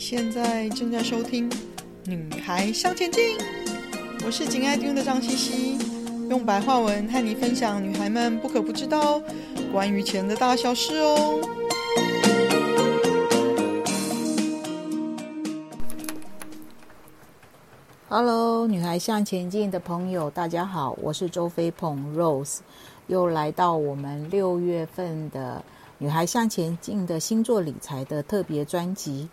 现在正在收听《女孩向前进》，我是紧爱听的张茜茜，用白话文和你分享女孩们不可不知道关于钱的大小事哦。Hello，女孩向前进的朋友，大家好，我是周飞鹏 Rose，又来到我们六月份的《女孩向前进》的星座理财的特别专辑。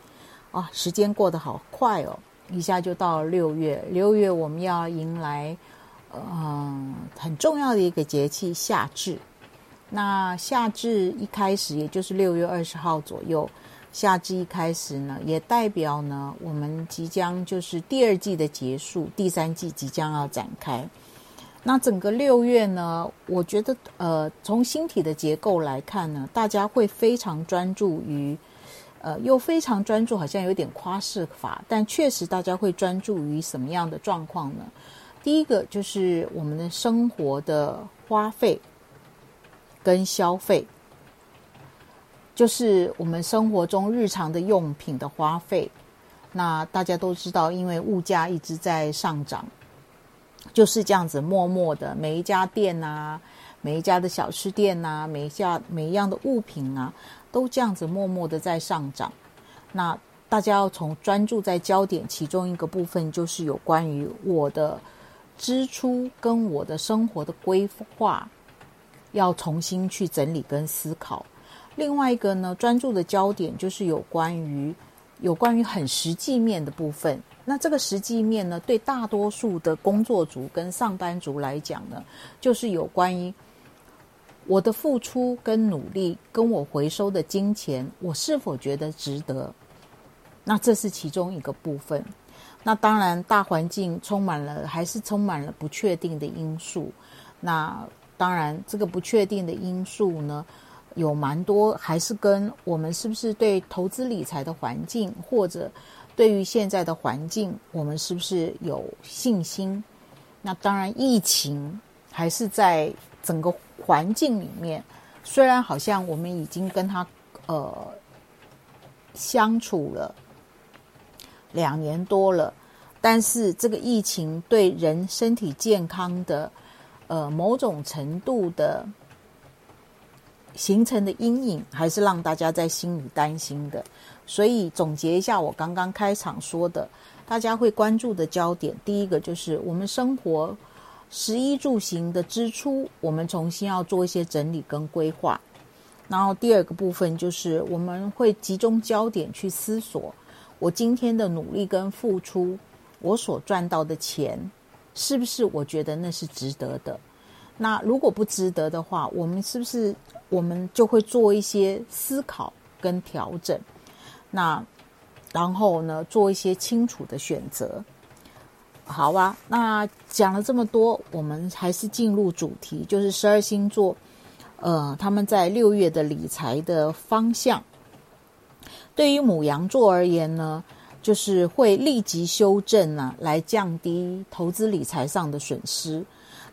啊，时间过得好快哦，一下就到六月。六月我们要迎来，嗯、很重要的一个节气夏至。那夏至一开始，也就是六月二十号左右，夏至一开始呢，也代表呢，我们即将就是第二季的结束，第三季即将要展开。那整个六月呢，我觉得，呃，从星体的结构来看呢，大家会非常专注于。呃，又非常专注，好像有点夸饰法，但确实大家会专注于什么样的状况呢？第一个就是我们的生活的花费跟消费，就是我们生活中日常的用品的花费。那大家都知道，因为物价一直在上涨，就是这样子，默默的每一家店啊，每一家的小吃店啊，每一家每一样的物品啊。都这样子默默的在上涨，那大家要从专注在焦点，其中一个部分就是有关于我的支出跟我的生活的规划，要重新去整理跟思考。另外一个呢，专注的焦点就是有关于有关于很实际面的部分。那这个实际面呢，对大多数的工作族跟上班族来讲呢，就是有关于。我的付出跟努力，跟我回收的金钱，我是否觉得值得？那这是其中一个部分。那当然，大环境充满了，还是充满了不确定的因素。那当然，这个不确定的因素呢，有蛮多，还是跟我们是不是对投资理财的环境，或者对于现在的环境，我们是不是有信心？那当然，疫情还是在整个。环境里面，虽然好像我们已经跟他呃相处了两年多了，但是这个疫情对人身体健康的呃某种程度的形成的阴影，还是让大家在心里担心的。所以总结一下，我刚刚开场说的，大家会关注的焦点，第一个就是我们生活。食衣住行的支出，我们重新要做一些整理跟规划。然后第二个部分就是我们会集中焦点去思索，我今天的努力跟付出，我所赚到的钱，是不是我觉得那是值得的？那如果不值得的话，我们是不是我们就会做一些思考跟调整？那然后呢，做一些清楚的选择。好吧，那讲了这么多，我们还是进入主题，就是十二星座，呃，他们在六月的理财的方向。对于母羊座而言呢，就是会立即修正呢、啊，来降低投资理财上的损失。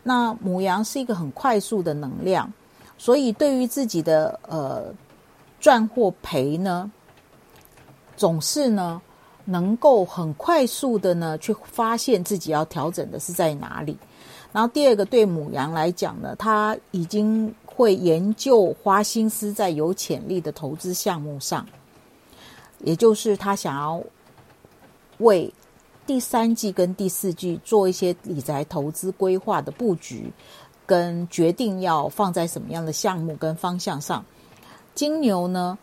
那母羊是一个很快速的能量，所以对于自己的呃赚或赔呢，总是呢。能够很快速的呢，去发现自己要调整的是在哪里。然后第二个，对母羊来讲呢，他已经会研究花心思在有潜力的投资项目上，也就是他想要为第三季跟第四季做一些理财投资规划的布局，跟决定要放在什么样的项目跟方向上。金牛呢，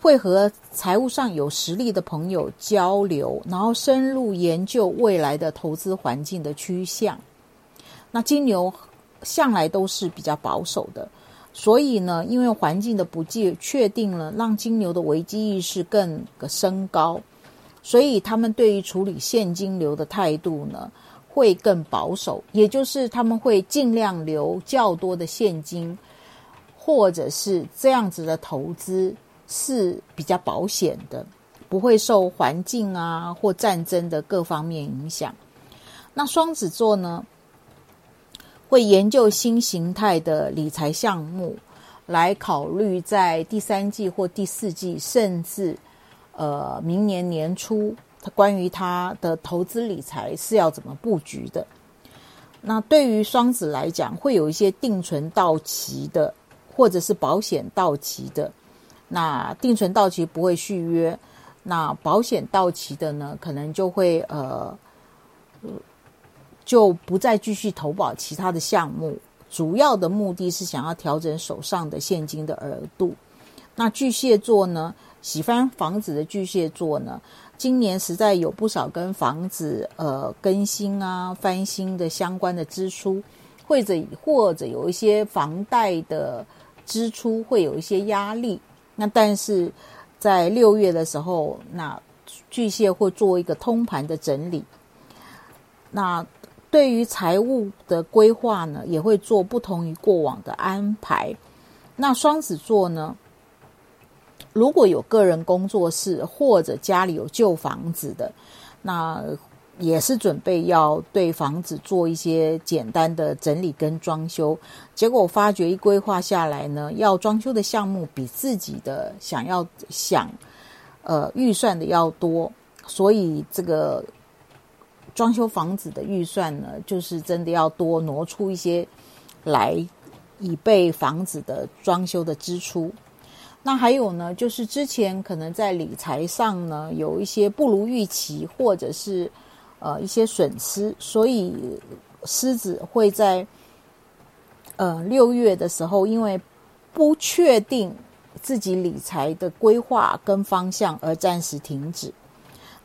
会和财务上有实力的朋友交流，然后深入研究未来的投资环境的趋向。那金牛向来都是比较保守的，所以呢，因为环境的不确定了，让金牛的危机意识更个升高，所以他们对于处理现金流的态度呢，会更保守，也就是他们会尽量留较多的现金，或者是这样子的投资。是比较保险的，不会受环境啊或战争的各方面影响。那双子座呢，会研究新形态的理财项目，来考虑在第三季或第四季，甚至呃明年年初他关于他的投资理财是要怎么布局的。那对于双子来讲，会有一些定存到期的，或者是保险到期的。那定存到期不会续约，那保险到期的呢，可能就会呃，就不再继续投保其他的项目。主要的目的是想要调整手上的现金的额度。那巨蟹座呢，喜欢房子的巨蟹座呢，今年实在有不少跟房子呃更新啊、翻新的相关的支出，或者或者有一些房贷的支出会有一些压力。那但是在六月的时候，那巨蟹会做一个通盘的整理。那对于财务的规划呢，也会做不同于过往的安排。那双子座呢，如果有个人工作室或者家里有旧房子的，那也是准备要对房子做一些简单的整理跟装修。结果发觉一规划下来呢，要装修的项目比自己的想要想呃预算的要多，所以这个。装修房子的预算呢，就是真的要多挪出一些来，以备房子的装修的支出。那还有呢，就是之前可能在理财上呢，有一些不如预期，或者是呃一些损失，所以狮子会在呃六月的时候，因为不确定自己理财的规划跟方向而暂时停止。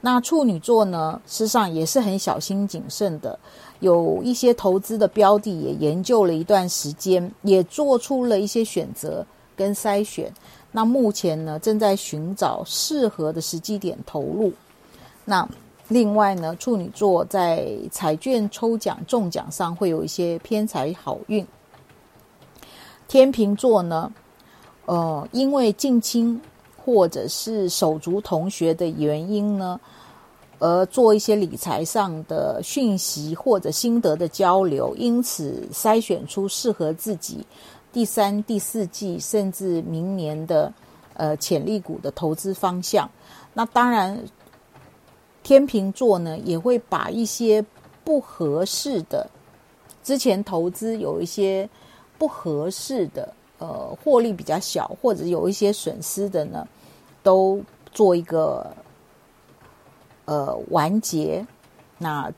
那处女座呢，事实上也是很小心谨慎的，有一些投资的标的也研究了一段时间，也做出了一些选择跟筛选。那目前呢，正在寻找适合的时机点投入。那另外呢，处女座在彩券抽奖中奖上会有一些偏财好运。天秤座呢，呃，因为近亲。或者是手足同学的原因呢，而做一些理财上的讯息或者心得的交流，因此筛选出适合自己第三、第四季甚至明年的呃潜力股的投资方向。那当然，天秤座呢也会把一些不合适的之前投资有一些不合适的。呃，获利比较小，或者有一些损失的呢，都做一个呃完结。那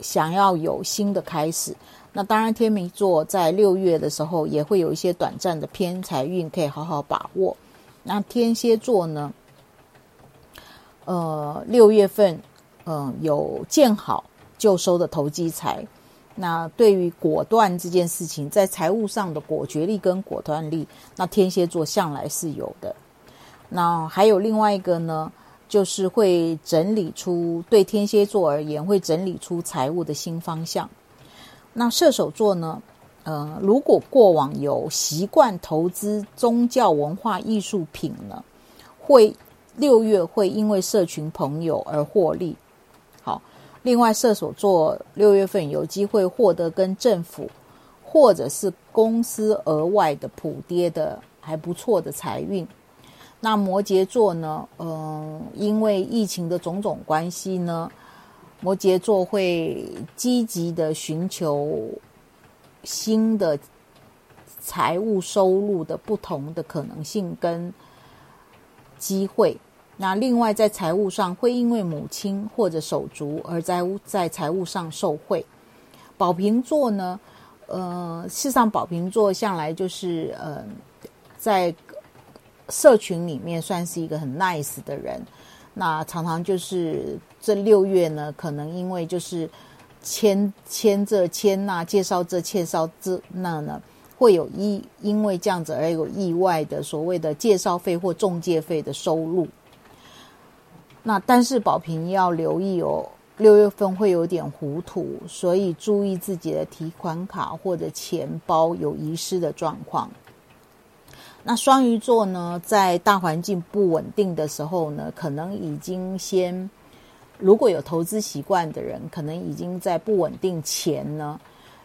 想要有新的开始，那当然天秤座在六月的时候也会有一些短暂的偏财运，可以好好把握。那天蝎座呢，呃，六月份嗯、有见好就收的投机财。那对于果断这件事情，在财务上的果决力跟果断力，那天蝎座向来是有的。那还有另外一个呢，就是会整理出对天蝎座而言，会整理出财务的新方向。那射手座呢，呃，如果过往有习惯投资宗教文化艺术品呢，会六月会因为社群朋友而获利。好另外，射手座六月份有机会获得跟政府或者是公司额外的普跌的还不错的财运。那摩羯座呢？嗯、因为疫情的种种关系呢，摩羯座会积极的寻求新的财务收入的不同的可能性跟机会。那另外，在财务上会因为母亲或者手足而在在财务上受贿。宝瓶座呢，呃，事实上宝瓶座向来就是呃，在社群里面算是一个很 nice 的人。那常常就是这六月呢，可能因为就是签签这签那，介绍这介绍这那呢，会有意因为这样子而有意外的所谓的介绍费或中介费的收入。那但是宝平要留意哦，六月份会有点糊涂，所以注意自己的提款卡或者钱包有遗失的状况。那双鱼座呢，在大环境不稳定的时候呢，可能已经先，如果有投资习惯的人，可能已经在不稳定前呢，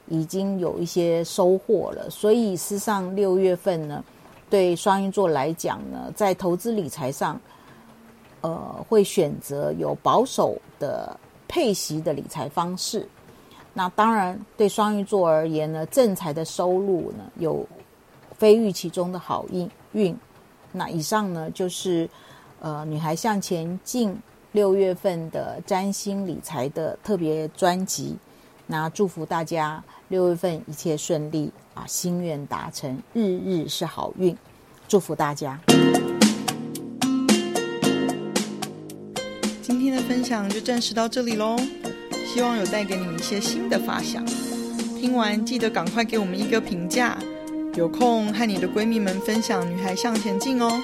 已经有一些收获了。所以事实上六月份呢，对双鱼座来讲呢，在投资理财上。呃会选择有保守的配息的理财方式。那当然，对双鱼座而言呢，正财的收入呢有非预期中的好运运。那以上呢就是呃女孩向前进六月份的占星理财的特别专辑。那祝福大家六月份一切顺利啊，心愿达成，日日是好运，祝福大家。今天的分享就暂时到这里喽，希望有带给你们一些新的发想。听完记得赶快给我们一个评价，有空和你的闺蜜们分享《女孩向前进》哦。